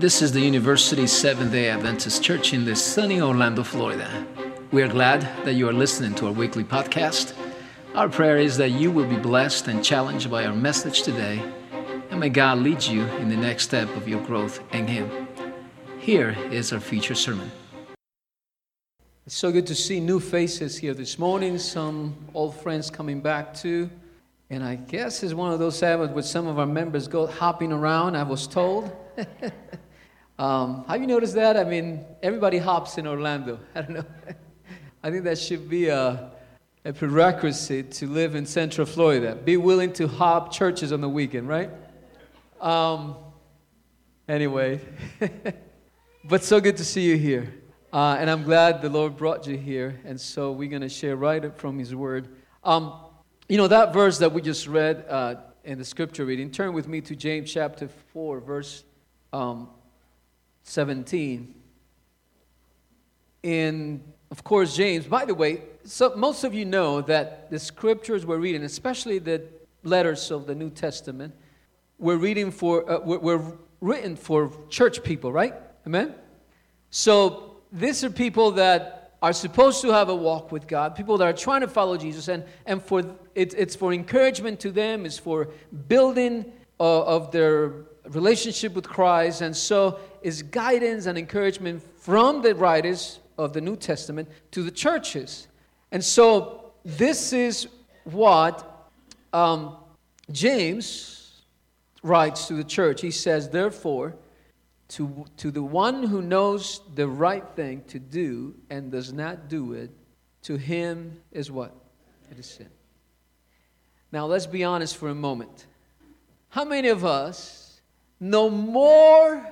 This is the University Seventh day Adventist Church in the sunny Orlando, Florida. We are glad that you are listening to our weekly podcast. Our prayer is that you will be blessed and challenged by our message today, and may God lead you in the next step of your growth in Him. Here is our feature sermon. It's so good to see new faces here this morning, some old friends coming back too. And I guess it's one of those Sabbaths where some of our members go hopping around, I was told. um, have you noticed that? I mean, everybody hops in Orlando. I don't know. I think that should be a, a prerequisite to live in Central Florida. Be willing to hop churches on the weekend, right? Um, anyway, but so good to see you here. Uh, and I'm glad the Lord brought you here. And so we're going to share right from His Word. Um, you know, that verse that we just read uh, in the scripture reading, turn with me to James chapter 4, verse um, 17. In, of course, James, by the way, so most of you know that the scriptures we're reading, especially the letters of the New Testament, we're reading for, uh, we're, we're written for church people, right? Amen? So these are people that are supposed to have a walk with God, people that are trying to follow Jesus, and, and for it, it's for encouragement to them, it's for building uh, of their relationship with Christ, and so is guidance and encouragement from the writers of the New Testament to the churches. And so this is what um, James writes to the church. He says, Therefore, to, to the one who knows the right thing to do and does not do it, to him is what? It is sin. Now, let's be honest for a moment. How many of us know more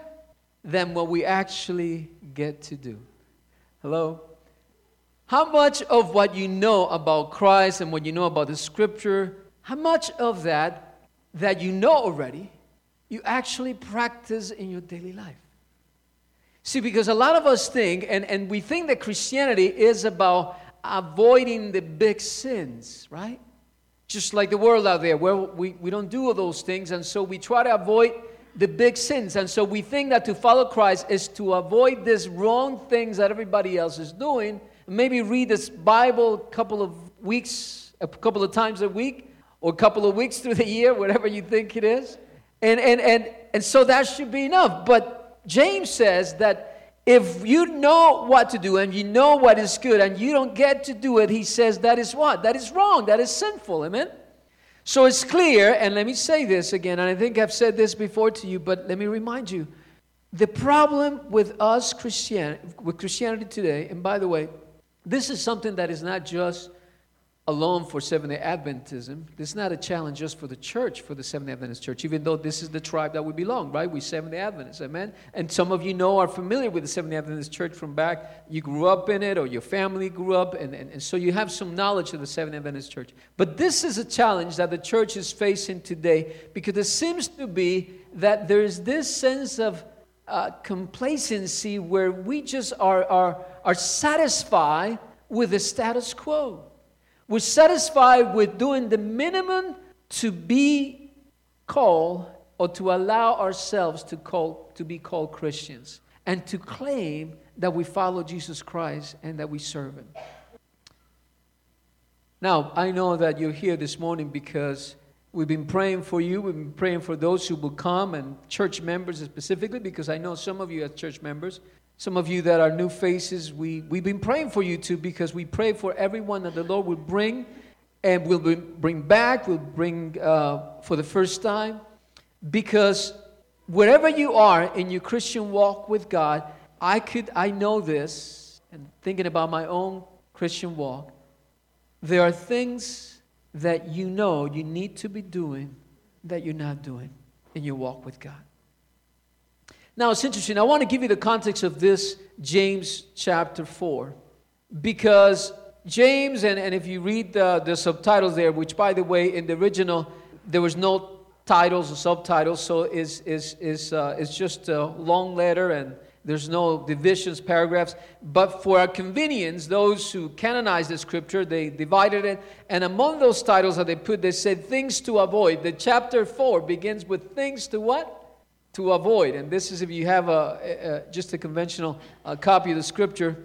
than what we actually get to do? Hello? How much of what you know about Christ and what you know about the scripture, how much of that that you know already you actually practice in your daily life. See, because a lot of us think, and, and we think that Christianity is about avoiding the big sins, right? Just like the world out there, where we, we don't do all those things, and so we try to avoid the big sins. And so we think that to follow Christ is to avoid these wrong things that everybody else is doing. Maybe read this Bible a couple of weeks, a couple of times a week, or a couple of weeks through the year, whatever you think it is. And, and, and, and so that should be enough. But James says that if you know what to do and you know what is good and you don't get to do it, he says that is what? That is wrong. That is sinful. Amen? So it's clear, and let me say this again, and I think I've said this before to you, but let me remind you. The problem with us Christian, with Christianity today, and by the way, this is something that is not just alone for Seventh day Adventism. This is not a challenge just for the church, for the Seventh day Adventist church, even though this is the tribe that we belong, right? We Seventh day Adventists, amen? And some of you know, are familiar with the Seventh day Adventist church from back. You grew up in it, or your family grew up, and, and, and so you have some knowledge of the Seventh day Adventist church. But this is a challenge that the church is facing today because it seems to be that there is this sense of uh, complacency where we just are, are, are satisfied with the status quo. We're satisfied with doing the minimum to be called or to allow ourselves to, call, to be called Christians and to claim that we follow Jesus Christ and that we serve Him. Now, I know that you're here this morning because we've been praying for you. We've been praying for those who will come and church members specifically because I know some of you are church members. Some of you that are new faces, we, we've been praying for you too because we pray for everyone that the Lord will bring and will bring back, will bring uh, for the first time. Because wherever you are in your Christian walk with God, I could, I know this, and thinking about my own Christian walk, there are things that you know you need to be doing that you're not doing in your walk with God. Now, it's interesting. I want to give you the context of this James chapter 4 because James, and, and if you read the, the subtitles there, which by the way, in the original, there was no titles or subtitles, so it's, it's, it's, uh, it's just a long letter and there's no divisions, paragraphs. But for our convenience, those who canonized the scripture, they divided it. And among those titles that they put, they said things to avoid. The chapter 4 begins with things to what? To avoid. And this is if you have a, a just a conventional uh, copy of the scripture.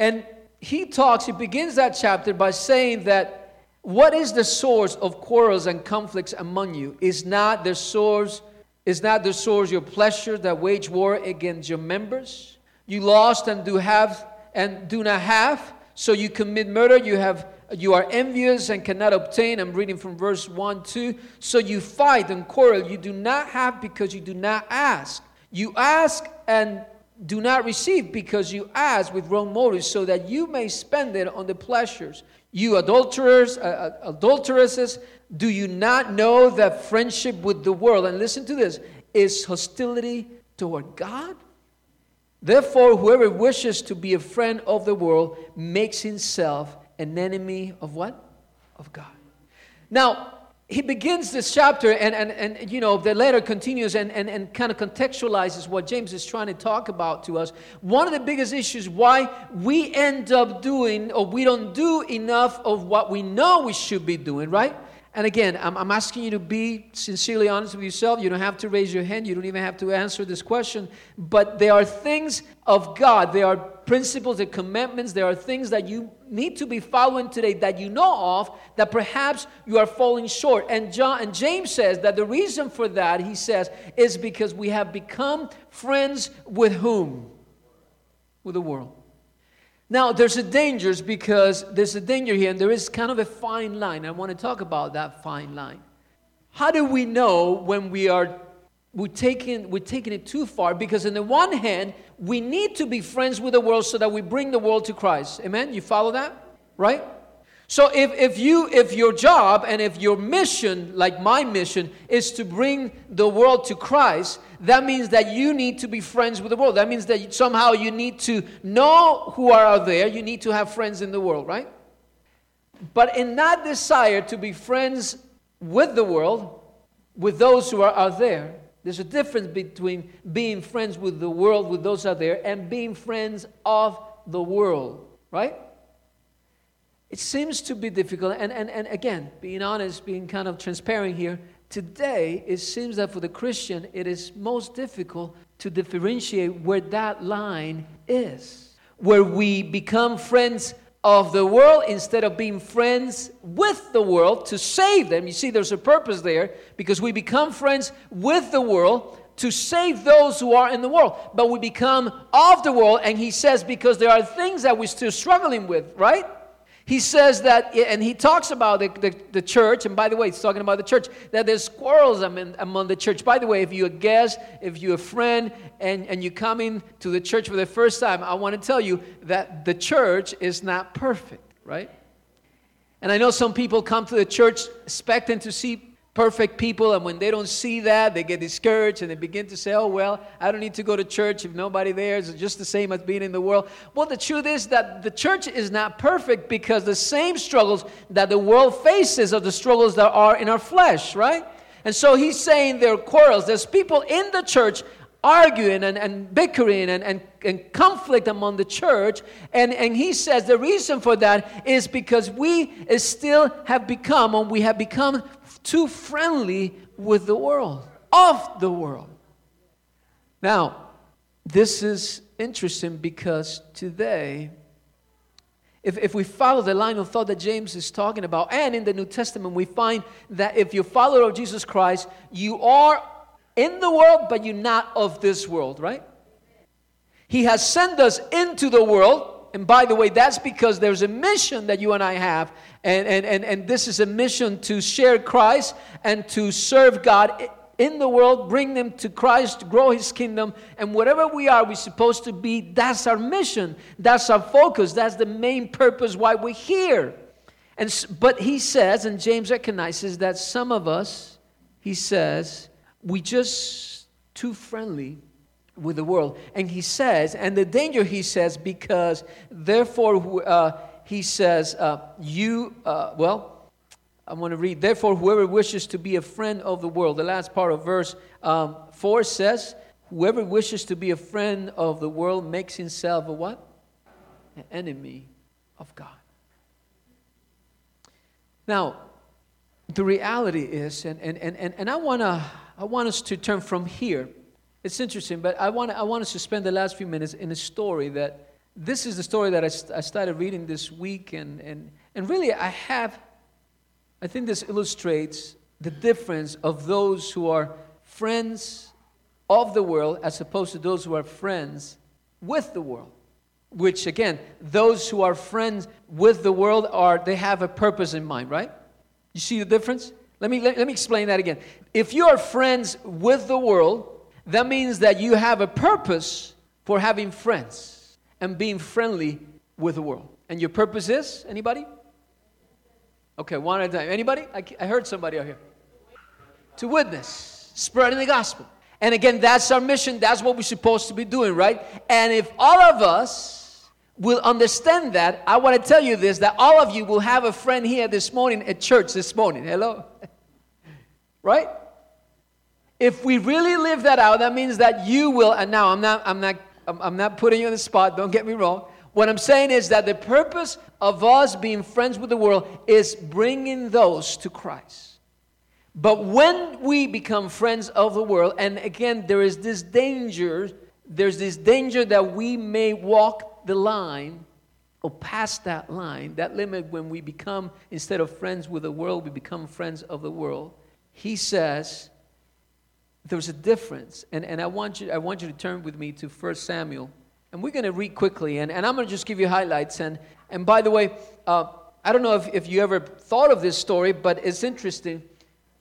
And he talks, he begins that chapter by saying that what is the source of quarrels and conflicts among you is not the source is not the source your pleasure that wage war against your members you lost and do have and do not have so you commit murder you have you are envious and cannot obtain. I'm reading from verse 1 2. So you fight and quarrel. You do not have because you do not ask. You ask and do not receive because you ask with wrong motives, so that you may spend it on the pleasures. You adulterers, uh, uh adulteresses, do you not know that friendship with the world, and listen to this, is hostility toward God? Therefore, whoever wishes to be a friend of the world makes himself an enemy of what? Of God. Now, he begins this chapter and, and, and you know the letter continues and, and, and kind of contextualizes what james is trying to talk about to us one of the biggest issues why we end up doing or we don't do enough of what we know we should be doing right and again, I'm, I'm, asking you to be sincerely honest with yourself. You don't have to raise your hand. You don't even have to answer this question. But there are things of God. There are principles and commandments. There are things that you need to be following today that you know of that perhaps you are falling short. And John and James says that the reason for that, he says, is because we have become friends with whom? With the world. Now, there's a danger because there's a danger here, and there is kind of a fine line. I want to talk about that fine line. How do we know when we are we're taking, we're taking it too far? Because on the one hand, we need to be friends with the world so that we bring the world to Christ. Amen? You follow that? Right? So if, if you if your job and if your mission, like my mission, is to bring the world to Christ, that means that you need to be friends with the world. That means that somehow you need to know who are out there. You need to have friends in the world, right? But in that desire to be friends with the world, with those who are out there, there's a difference between being friends with the world, with those out there, and being friends of the world, right? It seems to be difficult. And, and, and again, being honest, being kind of transparent here, today it seems that for the Christian, it is most difficult to differentiate where that line is. Where we become friends of the world instead of being friends with the world to save them. You see, there's a purpose there because we become friends with the world to save those who are in the world. But we become of the world, and he says, because there are things that we're still struggling with, right? He says that, and he talks about the, the, the, church, and by the way, he's talking about the church, that there's quarrels among, among the church. By the way, if you're a guest, if you're a friend, and, and you're coming to the church for the first time, I want to tell you that the church is not perfect, right? And I know some people come to the church expecting to see perfect people, and when they don't see that, they get discouraged and they begin to say, Oh, well, I don't need to go to church if nobody there is just the same as being in the world. Well, the truth is that the church is not perfect because the same struggles that the world faces are the struggles that are in our flesh, right? And so he's saying there are quarrels. There's people in the church arguing and, and bickering and, and, and conflict among the church. And, and he says the reason for that is because we still have become, or we have become too friendly with the world, of the world. Now, this is interesting because today, if, if we follow the line of thought that James is talking about, and in the New Testament, we find that if you're a follower of Jesus Christ, you are in the world, but you're not of this world, right? He has sent us into the world and by the way, that's because there's a mission that you and I have. And, and, and, and this is a mission to share Christ and to serve God in the world, bring them to Christ, grow his kingdom. And whatever we are, we're supposed to be. That's our mission. That's our focus. That's the main purpose why we're here. And, but he says, and James recognizes that some of us, he says, we just too friendly with the world. And he says, and the danger, he says, because therefore, uh, he says, uh, you, uh, well, I want to read, therefore, whoever wishes to be a friend of the world, the last part of verse um, 4 says, whoever wishes to be a friend of the world makes himself a what? An enemy of God. Now, the reality is, and, and, and, and I, wanna, I want us to turn from here It's interesting, but I want, I want us to spend the last few minutes in a story that this is the story that I, I started reading this week, and, and, and really I have, I think this illustrates the difference of those who are friends of the world as opposed to those who are friends with the world. Which again, those who are friends with the world are, they have a purpose in mind, right? You see the difference? Let me, let, let me explain that again. If you are friends with the world, that means that you have a purpose for having friends and being friendly with the world. And your purpose is anybody? Okay, one at a time. Anybody? I, I heard somebody out here. To witness, spreading the gospel. And again, that's our mission. That's what we're supposed to be doing, right? And if all of us will understand that, I want to tell you this that all of you will have a friend here this morning at church this morning. Hello? right? If we really live that out, that means that you will, and now I'm not, I'm not, I'm not putting you on the spot, don't get me wrong. What I'm saying is that the purpose of us being friends with the world is bringing those to Christ. But when we become friends of the world, and again, there is this danger, there's this danger that we may walk the line or pass that line, that limit when we become, instead of friends with the world, we become friends of the world. He says, there's a difference. And, and I, want you, I want you to turn with me to 1 Samuel. And we're going to read quickly. And, and I'm going to just give you highlights. And, and by the way, uh, I don't know if, if you ever thought of this story, but it's interesting.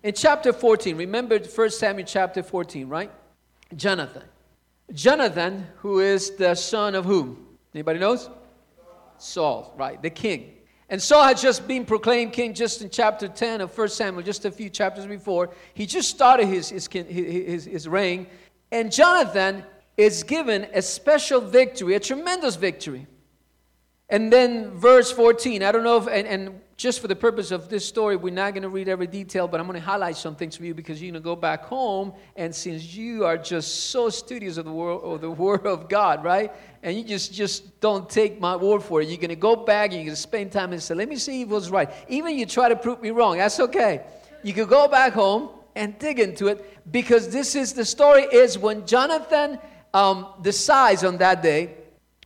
In chapter 14, remember 1 Samuel chapter 14, right? Jonathan. Jonathan, who is the son of whom? Anybody knows? Saul, right, the king. And Saul had just been proclaimed king just in chapter 10 of 1 Samuel, just a few chapters before. He just started his, his, his, his reign. And Jonathan is given a special victory, a tremendous victory. And then verse 14, I don't know if, and, and just for the purpose of this story, we're not going to read every detail, but I'm going to highlight some things for you because you're going to go back home, and since you are just so studious of the word of the Word of God, right? And you just just don't take my word for it. You're going to go back and you're going to spend time and say, "Let me see if it was right." Even you try to prove me wrong, that's okay. You could go back home and dig into it because this is the story is when Jonathan um, decides on that day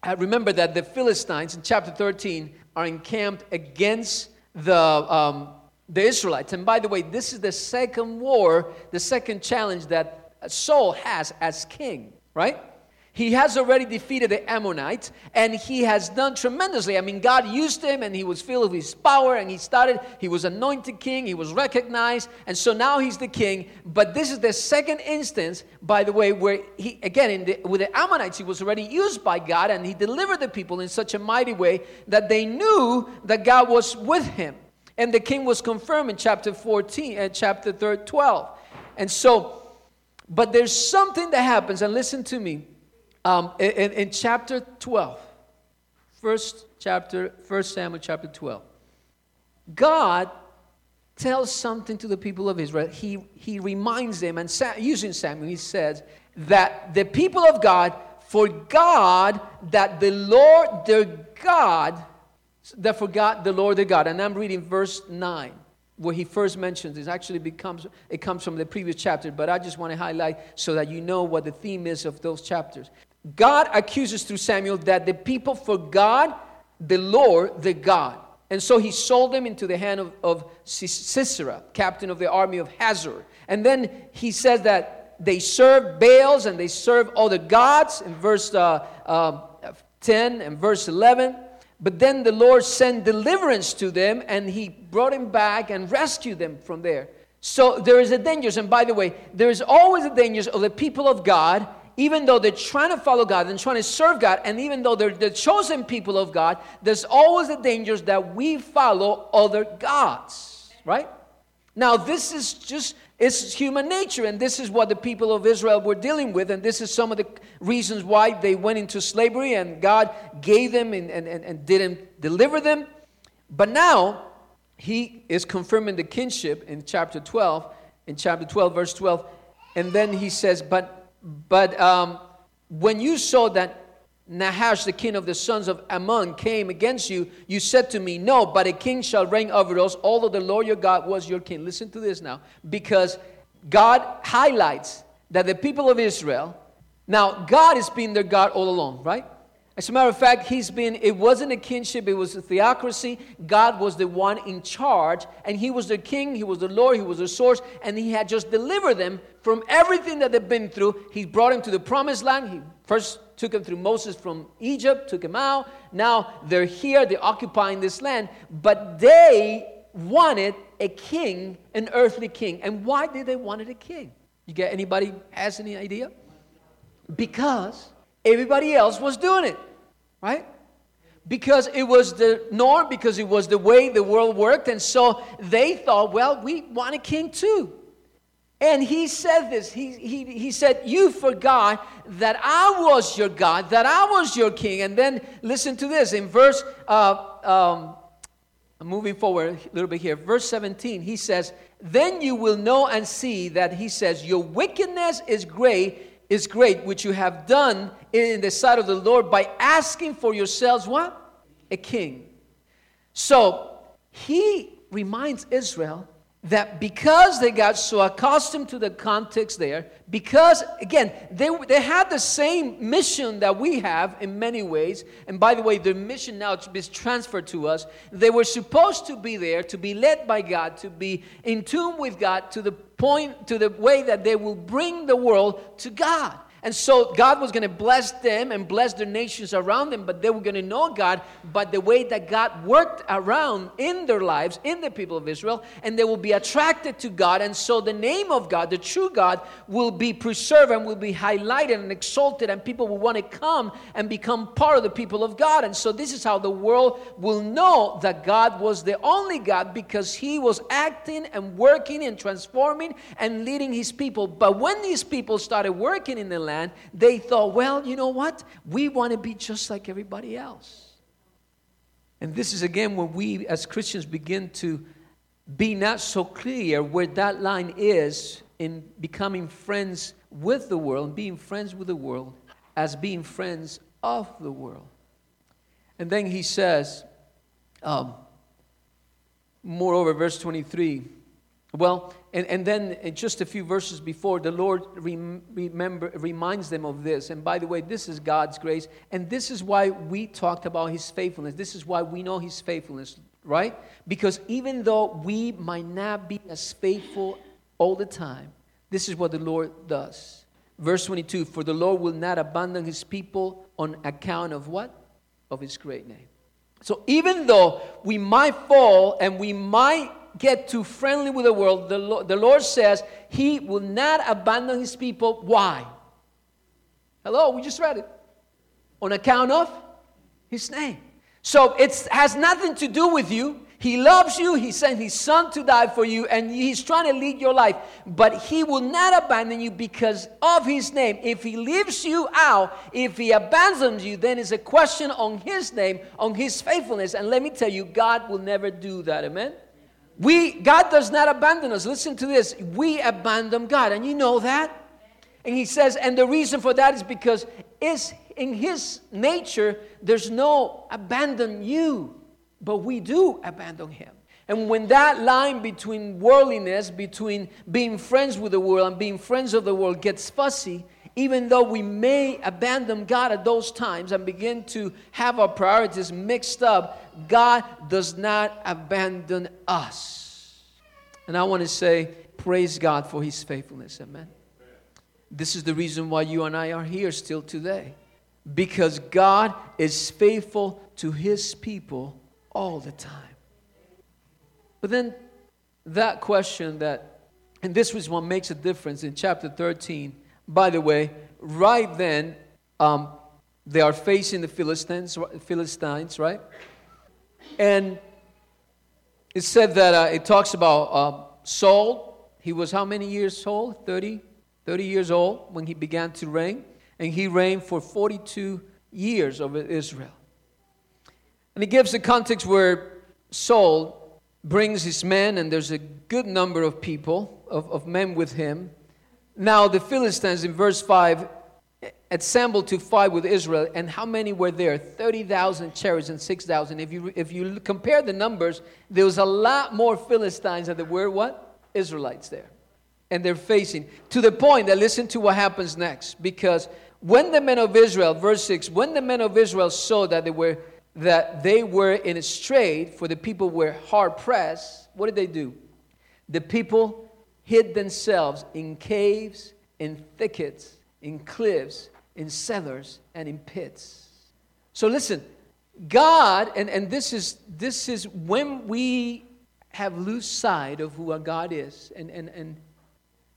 I remember that the Philistines in chapter 13 are encamped against the, um, the Israelites. And by the way, this is the second war, the second challenge that Saul has as king, right? He has already defeated the Ammonites and he has done tremendously. I mean, God used him and he was filled with his power and he started, he was anointed king, he was recognized, and so now he's the king. But this is the second instance, by the way, where he, again, the, with the Ammonites, he was already used by God and he delivered the people in such a mighty way that they knew that God was with him. And the king was confirmed in chapter 14 and uh, chapter 12. And so, but there's something that happens, and listen to me um, in, in chapter 12, first chapter, First Samuel chapter 12, God tells something to the people of Israel. He, he reminds them, and using Samuel, he says that the people of God forgot that the Lord their God, that forgot the Lord their God. And I'm reading verse 9 where he first mentions this actually becomes it comes from the previous chapter but i just want to highlight so that you know what the theme is of those chapters God accuses through Samuel that the people forgot the Lord, the God. And so he sold them into the hand of, of Sisera, captain of the army of Hazor. And then he says that they served Baals and they served other gods in verse uh, uh, 10 and verse 11. But then the Lord sent deliverance to them and he brought them back and rescued them from there. So there is a danger. And by the way, there is always a danger of the people of God even though they're trying to follow God and trying to serve God, and even though they're the chosen people of God, there's always the dangers that we follow other gods, right? Now, this is just it's human nature, and this is what the people of Israel were dealing with, and this is some of the reasons why they went into slavery, and God gave them and, and, and didn't deliver them. But now, he is confirming the kinship in chapter 12, in chapter 12, verse 12, and then he says, But but um, when you saw that Nahash, the king of the sons of Ammon, came against you, you said to me, No, but a king shall reign over us, although the Lord your God was your king. Listen to this now, because God highlights that the people of Israel Now, God has been their God all along, right? As a matter of fact, he's been, it wasn't a kinship, it was a theocracy. God was the one in charge, and he was the king, he was the Lord, he was the source, and he had just delivered them from everything that they've been through. He brought them to the promised land. He first took them through Moses from Egypt, took them out. Now they're here, they're occupying this land, but they wanted a king, an earthly king. And why did they wanted a king? You get anybody has any idea? Because everybody else was doing it, right? Because it was the norm, because it was the way the world worked, and so they thought, well, we want a king too. And he said this. He, he, he said, You forgot that I was your God, that I was your king. And then listen to this. In verse, uh, um, moving forward a little bit here, verse 17, he says, Then you will know and see that he says, Your wickedness is great is great, which you have done in the sight of the Lord by asking for yourselves what? A king. So he reminds Israel that because they got so accustomed to the context there, because again, they, they had the same mission that we have in many ways, and by the way, their mission now is transferred to us. They were supposed to be there, to be led by God, to be in tune with God, to the point, to the way that they will bring the world to God. And so God was going to bless them and bless the nations around them, but they were going to know God by the way that God worked around in their lives, in the people of Israel, and they will be attracted to God. And so the name of God, the true God, will be preserved and will be highlighted and exalted, and people will want to come and become part of the people of God. And so this is how the world will know that God was the only God because He was acting and working and transforming and leading His people. But when these people started working in the land, they thought, well, you know what? We want to be just like everybody else. And this is again when we as Christians begin to be not so clear where that line is in becoming friends with the world and being friends with the world as being friends of the world. And then he says, um, moreover, verse 23, well, and, and then uh, just a few verses before, the Lord remember, reminds them of this. And by the way, this is God's grace. And this is why we talked about His faithfulness. This is why we know His faithfulness, right? Because even though we might not be as faithful all the time, this is what the Lord does. Verse 22 For the Lord will not abandon His people on account of what? Of His great name. So even though we might fall and we might get too friendly with the world, the Lord, the Lord says He will not abandon His people. Why? Hello, we just read it. On account of His name. So it has nothing to do with you. He loves you. He sent His Son to die for you, and He's trying to lead your life. But He will not abandon you because of His name. If He leaves you out, if He abandons you, then it's a question on His name, on His faithfulness. And let me tell you, God will never do that. Amen? We, God does not abandon us. Listen to this. We abandon God. And you know that? And he says, and the reason for that is because it's in his nature, there's no abandon you, but we do abandon him. And when that line between worldliness, between being friends with the world and being friends of the world gets fussy, even though we may abandon God at those times and begin to have our priorities mixed up, God does not abandon us. And I want to say, praise God for His faithfulness. Amen. This is the reason why you and I are here still today. Because God is faithful to His people all the time. But then that question that, and this was what makes a difference in chapter 13 by the way, right then, um, they are facing the Philistines, Philistines, right? And it said that uh, it talks about uh, Saul. He was how many years old? 30, 30 years old when he began to reign. And he reigned for 42 years over Israel. And he gives the context where Saul brings his men, and there's a good number of people, of, of men with him. Now, the Philistines in verse 5 assembled to fight with Israel, and how many were there? 30,000 chariots and 6,000. If you, if you compare the numbers, there was a lot more Philistines than there were what? Israelites there. And they're facing, to the point that listen to what happens next. Because when the men of Israel, verse 6, when the men of Israel saw that they were that they were in a strait, for the people were hard pressed, what did they do? The people hid themselves in caves, in thickets, in cliffs, in cellars, and in pits. So listen, God, and, and this is this is when we have lose sight of who our God is. And and and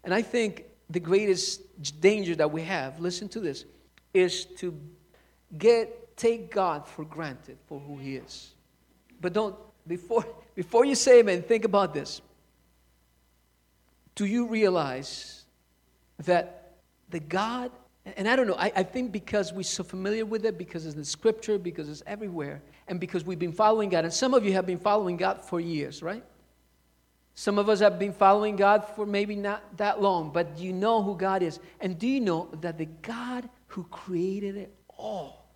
and I think the greatest danger that we have, listen to this, is to get take God for granted for who He is. But don't before before you say amen, think about this. Do you realize that the God, and I don't know, I, I think because we're so familiar with it, because it's in the scripture, because it's everywhere, and because we've been following God, and some of you have been following God for years, right? Some of us have been following God for maybe not that long, but you know who God is. And do you know that the God who created it all,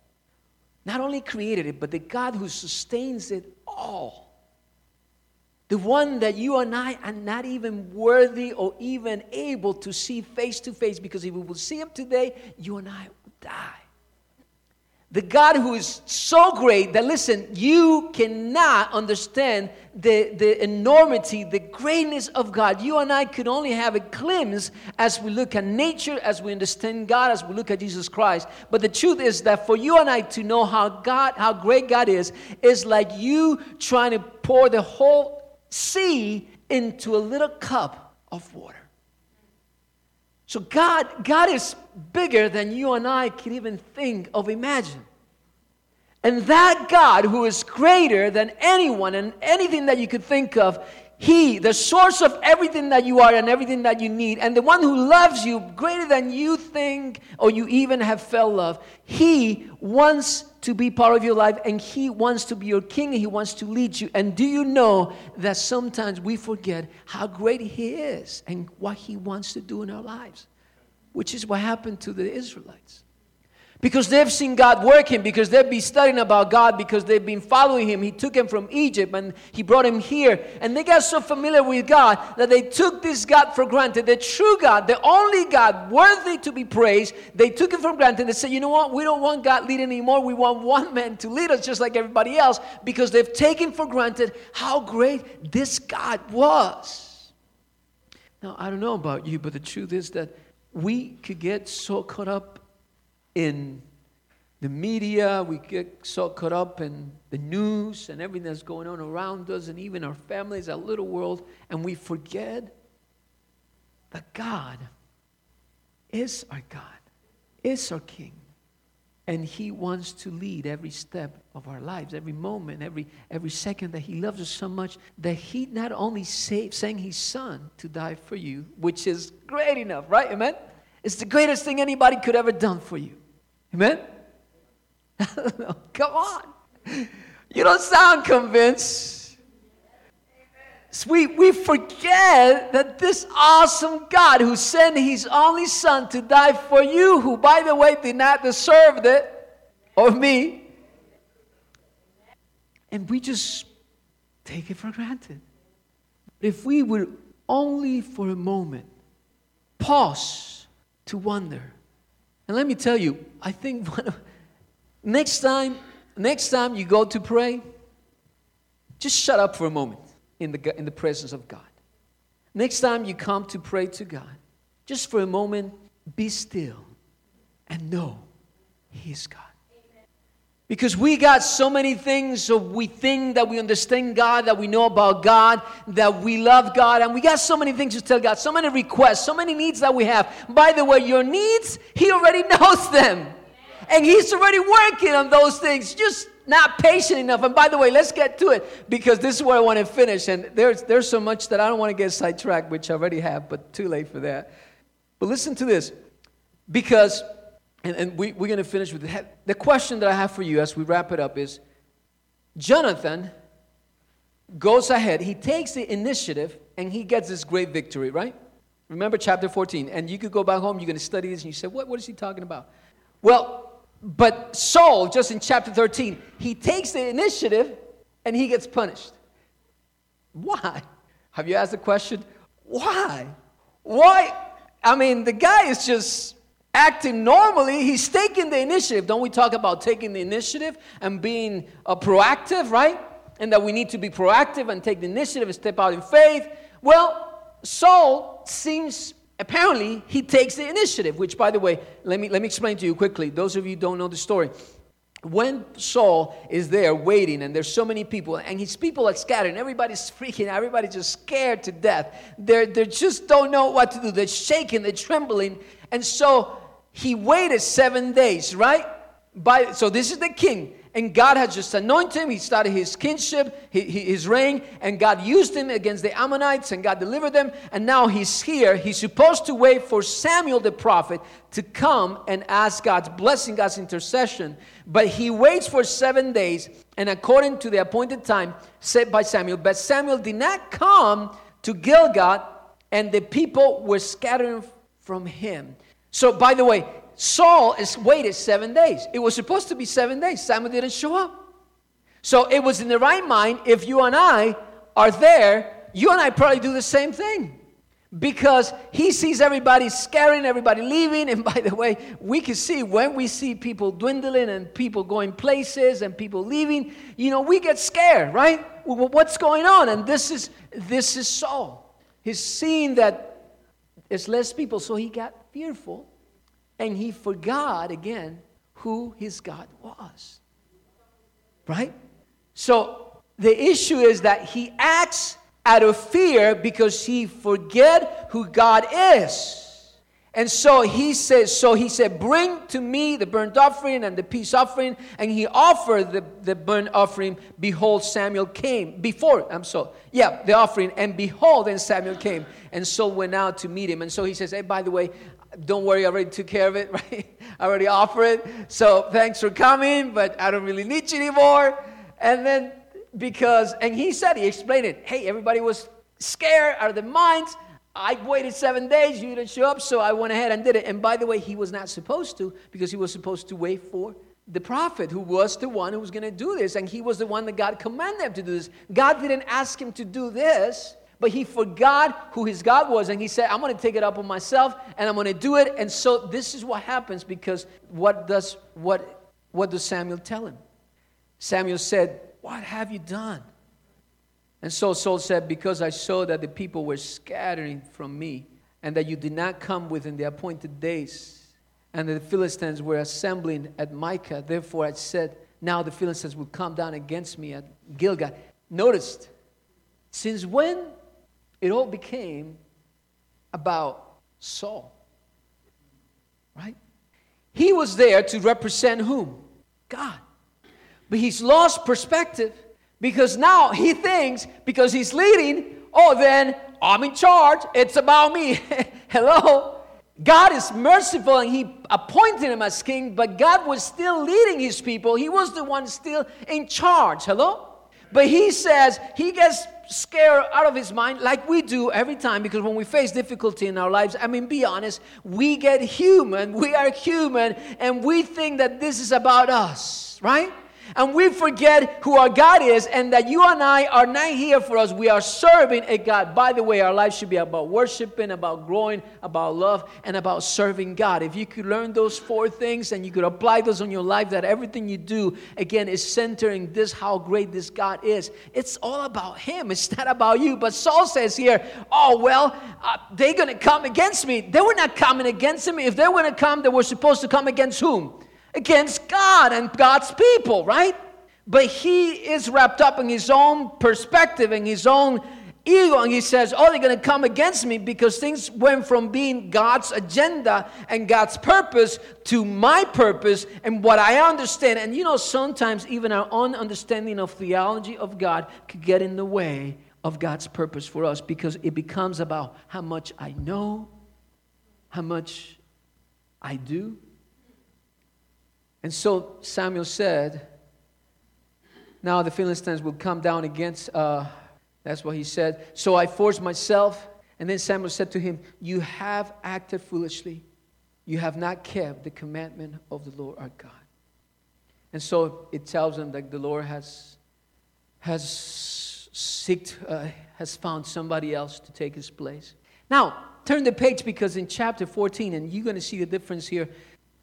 not only created it, but the God who sustains it all, the one that you and I are not even worthy or even able to see face to face, because if we will see him today, you and I will die. The God who is so great that, listen, you cannot understand the, the enormity, the greatness of God. You and I could only have a glimpse as we look at nature, as we understand God, as we look at Jesus Christ. But the truth is that for you and I to know how God, how great God is, is like you trying to pour the whole sea into a little cup of water. So God, God is bigger than you and I can even think of imagine. And that God who is greater than anyone and anything that you could think of, He, the source of everything that you are and everything that you need, and the one who loves you greater than you think or you even have felt love, He wants to be part of your life and He wants to be your king and He wants to lead you. And do you know that sometimes we forget how great He is and what He wants to do in our lives? Which is what happened to the Israelites. Because they've seen God working, because they've been studying about God, because they've been following Him. He took Him from Egypt and He brought Him here. And they got so familiar with God that they took this God for granted. The true God, the only God worthy to be praised, they took it for granted. They said, you know what? We don't want God leading anymore. We want one man to lead us just like everybody else because they've taken for granted how great this God was. Now, I don't know about you, but the truth is that we could get so caught up in the media, we get so caught up in the news and everything that's going on around us, and even our families, our little world, and we forget that God is our God, is our King. And He wants to lead every step of our lives, every moment, every, every second that He loves us so much that He not only saved, sent His Son to die for you, which is great enough, right? Amen? It's the greatest thing anybody could ever done for you. Amen? Come on. You don't sound convinced. We, we forget that this awesome God who sent his only son to die for you, who, by the way, did not deserve it, or me, and we just take it for granted. If we would only for a moment pause to wonder and let me tell you, I think next time, next time you go to pray, just shut up for a moment in the, in the presence of God. Next time you come to pray to God, just for a moment, be still and know He's God. Because we got so many things, so we think that we understand God, that we know about God, that we love God, and we got so many things to tell God, so many requests, so many needs that we have. By the way, your needs, He already knows them. And He's already working on those things, just not patient enough. And by the way, let's get to it because this is where I want to finish. And there's, there's so much that I don't want to get sidetracked, which I already have, but too late for that. But listen to this because and, and we, we're going to finish with the, the question that I have for you as we wrap it up is Jonathan goes ahead, he takes the initiative, and he gets this great victory, right? Remember chapter 14. And you could go back home, you're going to study this, and you say, what, what is he talking about? Well, but Saul, just in chapter 13, he takes the initiative and he gets punished. Why? Have you asked the question? Why? Why? I mean, the guy is just acting normally, he's taking the initiative. Don't we talk about taking the initiative and being uh, proactive, right? And that we need to be proactive and take the initiative and step out in faith. Well, Saul seems apparently he takes the initiative, which by the way, let me let me explain to you quickly. Those of you don't know the story when Saul is there waiting, and there's so many people, and his people are scattered, and everybody's freaking everybody's just scared to death. They're, they just don't know what to do. They're shaking, they're trembling. And so he waited seven days, right? By, so this is the king and God had just anointed him. He started his kingship, his reign, and God used him against the Ammonites, and God delivered them. And now he's here. He's supposed to wait for Samuel the prophet to come and ask God's blessing, God's intercession. But he waits for seven days, and according to the appointed time set by Samuel, but Samuel did not come to Gilgal, and the people were scattering from him. So, by the way, Saul is waited seven days. It was supposed to be seven days. Samuel didn't show up. So it was in the right mind. If you and I are there, you and I probably do the same thing. Because he sees everybody scaring, everybody leaving. And by the way, we can see when we see people dwindling and people going places and people leaving, you know, we get scared, right? What's going on? And this is this is Saul. He's seeing that it's less people, so he got fearful and he forgot again who his God was. Right? So the issue is that he acts out of fear because he forget who God is. And so he says, so he said, bring to me the burnt offering and the peace offering. And he offered the, the burnt offering. Behold, Samuel came. Before, I'm so, yeah, the offering. And behold, then Samuel came. And Saul went out to meet him. And so he says, hey, by the way, don't worry, I already took care of it, right? I already offered it. So thanks for coming, but I don't really need you anymore. And then because, and he said, he explained it. Hey, everybody was scared out of their minds. I waited seven days, you didn't show up, so I went ahead and did it. And by the way, he was not supposed to because he was supposed to wait for the prophet who was the one who was going to do this. And he was the one that God commanded him to do this. God didn't ask him to do this but he forgot who his God was and he said, I'm going to take it up on myself and I'm going to do it. And so this is what happens because what does what what does Samuel tell him? Samuel said, "What have you done?" And so Saul said, "Because I saw that the people were scattering from me and that you did not come within the appointed days and that the Philistines were assembling at Micah, therefore I said, now the Philistines will come down against me at Gilgal." Noticed since when it all became about Saul. Right? He was there to represent whom? God. But he's lost perspective because now he thinks because he's leading, oh, then I'm in charge. It's about me. Hello? God is merciful and he appointed him as king, but God was still leading his people. He was the one still in charge. Hello? But he says he gets scared out of his mind like we do every time because when we face difficulty in our lives, I mean, be honest, we get human. We are human and we think that this is about us, right? And we forget who our God is and that you and I are not here for us. We are serving a God. By the way, our life should be about worshiping, about growing, about love, and about serving God. If you could learn those four things and you could apply those on your life, that everything you do, again, is centering this how great this God is. It's all about Him, it's not about you. But Saul says here, oh, well, uh, they're going to come against me. They were not coming against him. If they were to come, they were supposed to come against whom? Against God and God's people, right? But he is wrapped up in his own perspective and his own ego, and he says, Oh, they're going to come against me because things went from being God's agenda and God's purpose to my purpose and what I understand. And you know, sometimes even our own understanding of theology of God could get in the way of God's purpose for us because it becomes about how much I know, how much I do, and so Samuel said, Now the Philistines will come down against, uh, that's what he said. So I forced myself. And then Samuel said to him, You have acted foolishly. You have not kept the commandment of the Lord our God. And so it tells him that the Lord has, has, seeked, uh, has found somebody else to take his place. Now, turn the page because in chapter 14, and you're going to see the difference here.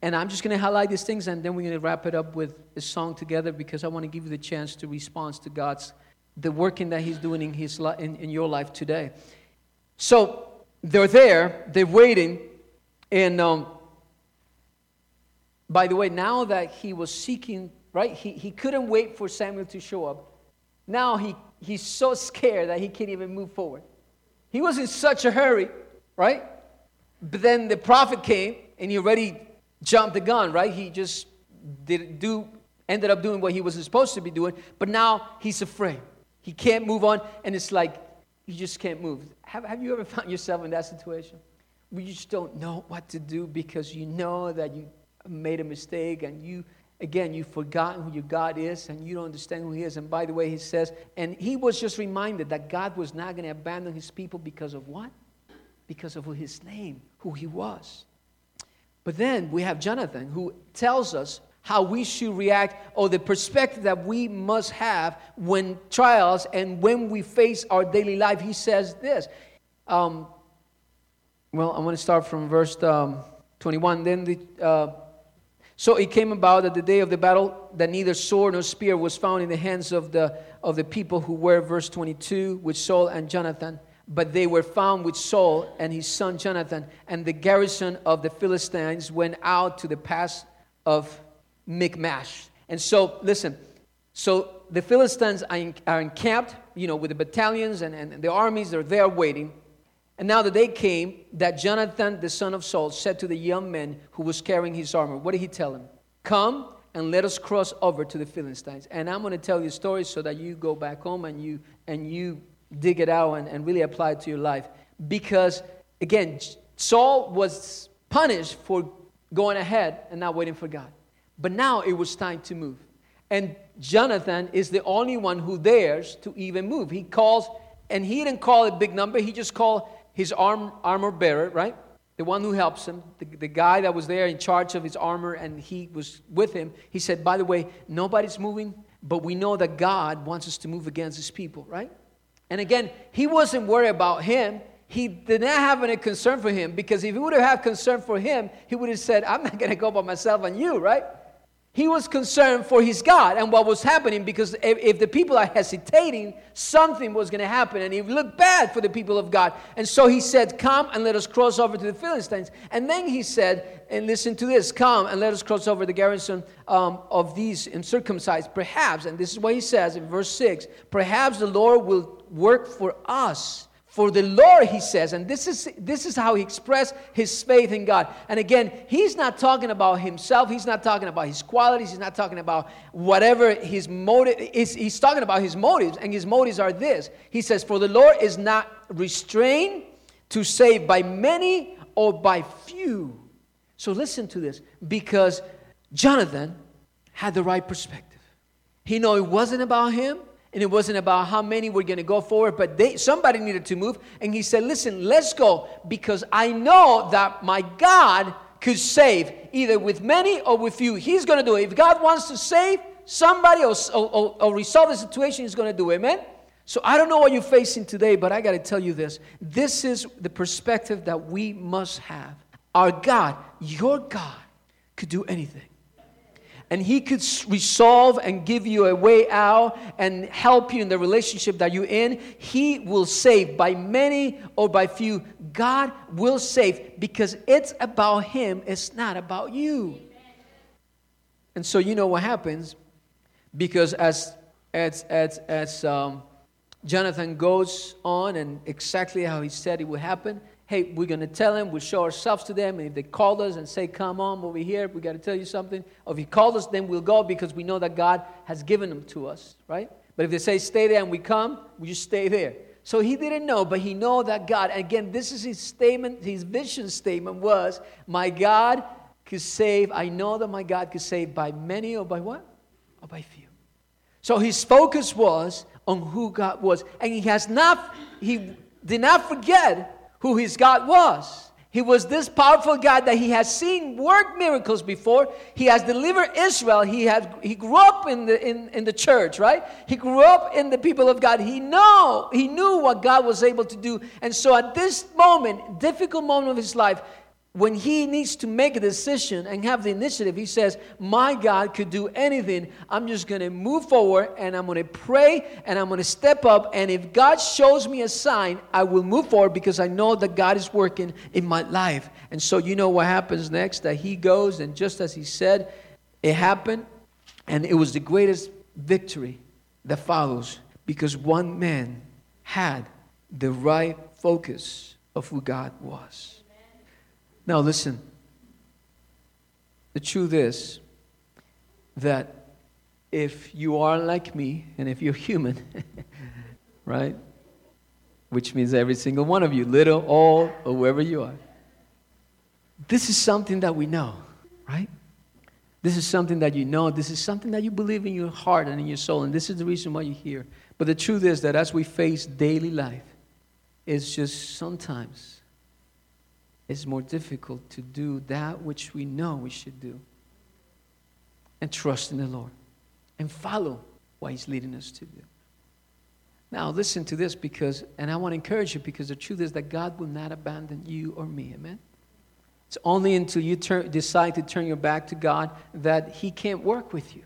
And I'm just going to highlight these things and then we're going to wrap it up with a song together because I want to give you the chance to respond to God's, the working that He's doing in, his li- in, in your life today. So they're there, they're waiting, and um, by the way, now that he was seeking, right, he, he couldn't wait for Samuel to show up. Now he, he's so scared that he can't even move forward. He was in such a hurry, right? But then the prophet came and he already jumped the gun, right? He just did do ended up doing what he wasn't supposed to be doing, but now he's afraid. He can't move on, and it's like you just can't move. Have, have you ever found yourself in that situation? Where you just don't know what to do because you know that you made a mistake and you again you've forgotten who your god is and you don't understand who he is and by the way he says and he was just reminded that god was not going to abandon his people because of what because of his name who he was but then we have jonathan who tells us how we should react or the perspective that we must have when trials and when we face our daily life. He says this um, well i want to start from verse um, 21 then the uh, so it came about at the day of the battle that neither sword nor spear was found in the hands of the, of the people who were, verse 22, with Saul and Jonathan, but they were found with Saul and his son Jonathan. And the garrison of the Philistines went out to the pass of Michmash. And so, listen, so the Philistines are encamped, you know, with the battalions and, and the armies, they're there waiting. And now the day came that Jonathan, the son of Saul, said to the young man who was carrying his armor, What did he tell him? Come and let us cross over to the Philistines. And I'm going to tell you a story so that you go back home and you, and you dig it out and, and really apply it to your life. Because, again, Saul was punished for going ahead and not waiting for God. But now it was time to move. And Jonathan is the only one who dares to even move. He calls, and he didn't call a big number, he just called his arm, armor bearer, right? The one who helps him, the, the guy that was there in charge of his armor and he was with him, he said, By the way, nobody's moving, but we know that God wants us to move against his people, right? And again, he wasn't worried about him. He did not have any concern for him because if he would have had concern for him, he would have said, I'm not going to go by myself and you, right? He was concerned for his God and what was happening because if, if the people are hesitating, something was going to happen and it looked bad for the people of God. And so he said, Come and let us cross over to the Philistines. And then he said, and listen to this come and let us cross over the garrison um, of these uncircumcised. Perhaps, and this is what he says in verse 6 perhaps the Lord will work for us for the Lord, he says, and this is, this is how he expressed his faith in God. And again, he's not talking about himself, he's not talking about his qualities, he's not talking about whatever his motive is. He's talking about his motives, and his motives are this. He says, For the Lord is not restrained to save by many or by few. So listen to this, because Jonathan had the right perspective. He knew it wasn't about him and it wasn't about how many were going to go forward, but they, somebody needed to move. And he said, Listen, let's go because I know that my God could save either with many or with few. He's going to do it. If God wants to save somebody or, or, or resolve the situation, He's going to do it. Amen? So I don't know what you're facing today, but I got to tell you this. This is the perspective that we must have. Our God, your God, could do anything and He could resolve and give you a way out and help you in the relationship that you're in, He will save by many or by few. God will save because it's about Him, it's not about you. And so you know what happens because as as as as um, Jonathan goes on and exactly how he said it would happen, hey, we're going to tell them, we'll show ourselves to them. And if they call us and say, come on over here, we got to tell you something. Or if he called us, then we'll go because we know that God has given them to us, right? But if they say, stay there and we come, we just stay there. So he didn't know, but he know that God, again, this is his statement, his vision statement was, my God could save, I know that my God could save by many or by what? Or by few. So his focus was on who God was. And he has not, he did not forget who his God was. He was this powerful God that he has seen work miracles before. He has delivered Israel. He, has, he grew up in the, in, in the church, right? He grew up in the people of God. He, know, he knew what God was able to do. And so at this moment, difficult moment of his life, when he needs to make a decision and have the initiative, he says, My God could do anything. I'm just going to move forward and I'm going to pray and I'm going to step up. And if God shows me a sign, I will move forward because I know that God is working in my life. And so, you know what happens next? That he goes, and just as he said, it happened. And it was the greatest victory that follows because one man had the right focus of who God was. Now, listen. The truth is that if you are like me, and if you're human, right? Which means every single one of you, little, all, or wherever you are. This is something that we know, right? This is something that you know. This is something that you believe in your heart and in your soul. And this is the reason why you're here. But the truth is that as we face daily life, it's just sometimes it's more difficult to do that which we know we should do and trust in the Lord and follow what He's leading us to do. Now, listen to this because, and I want to encourage you because the truth is that God will not abandon you or me. Amen? It's only until you turn, decide to turn your back to God that He can't work with you.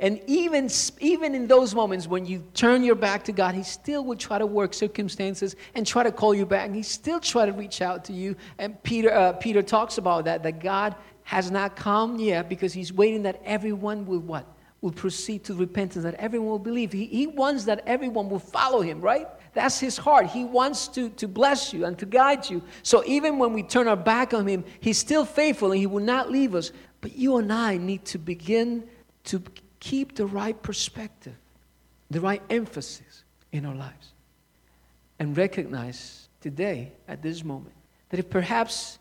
And even, even in those moments when you turn your back to God, He still will try to work circumstances and try to call you back. He still try to reach out to you. And Peter, uh, Peter talks about that, that God has not come yet because He's waiting that everyone will what? Will proceed to repentance, that everyone will believe. He, he wants that everyone will follow Him, right? That's His heart. He wants to, to bless you and to guide you. So even when we turn our back on Him, He's still faithful and He will not leave us. But you and I need to begin to keep the right perspective, the right emphasis in our lives. And recognize today, at this moment, that if perhaps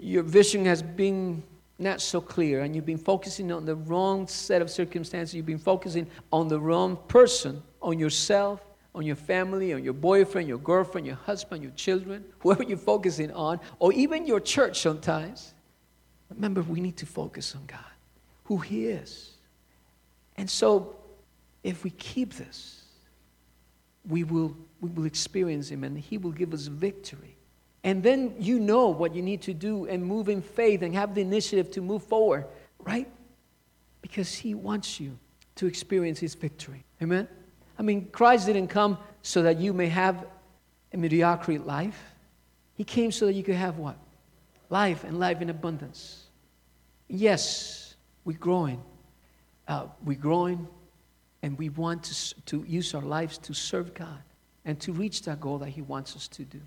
your vision has been not so clear and you've been focusing on the wrong set of circumstances, you've been focusing on the wrong person, on yourself, on your family, on your boyfriend, your girlfriend, your husband, your children, whoever you're focusing on, or even your church sometimes. Remember, we need to focus on God, who He is and so, if we keep this, we will, we will experience Him and He will give us victory. And then you know what you need to do and move in faith and have the initiative to move forward, right? Because He wants you to experience His victory. Amen? I mean, Christ didn't come so that you may have a mediocre life. He came so that you could have what? Life and life in abundance. Yes, we're growing uh, we're growing and we want to, to use our lives to serve God and to reach that goal that He wants us to do.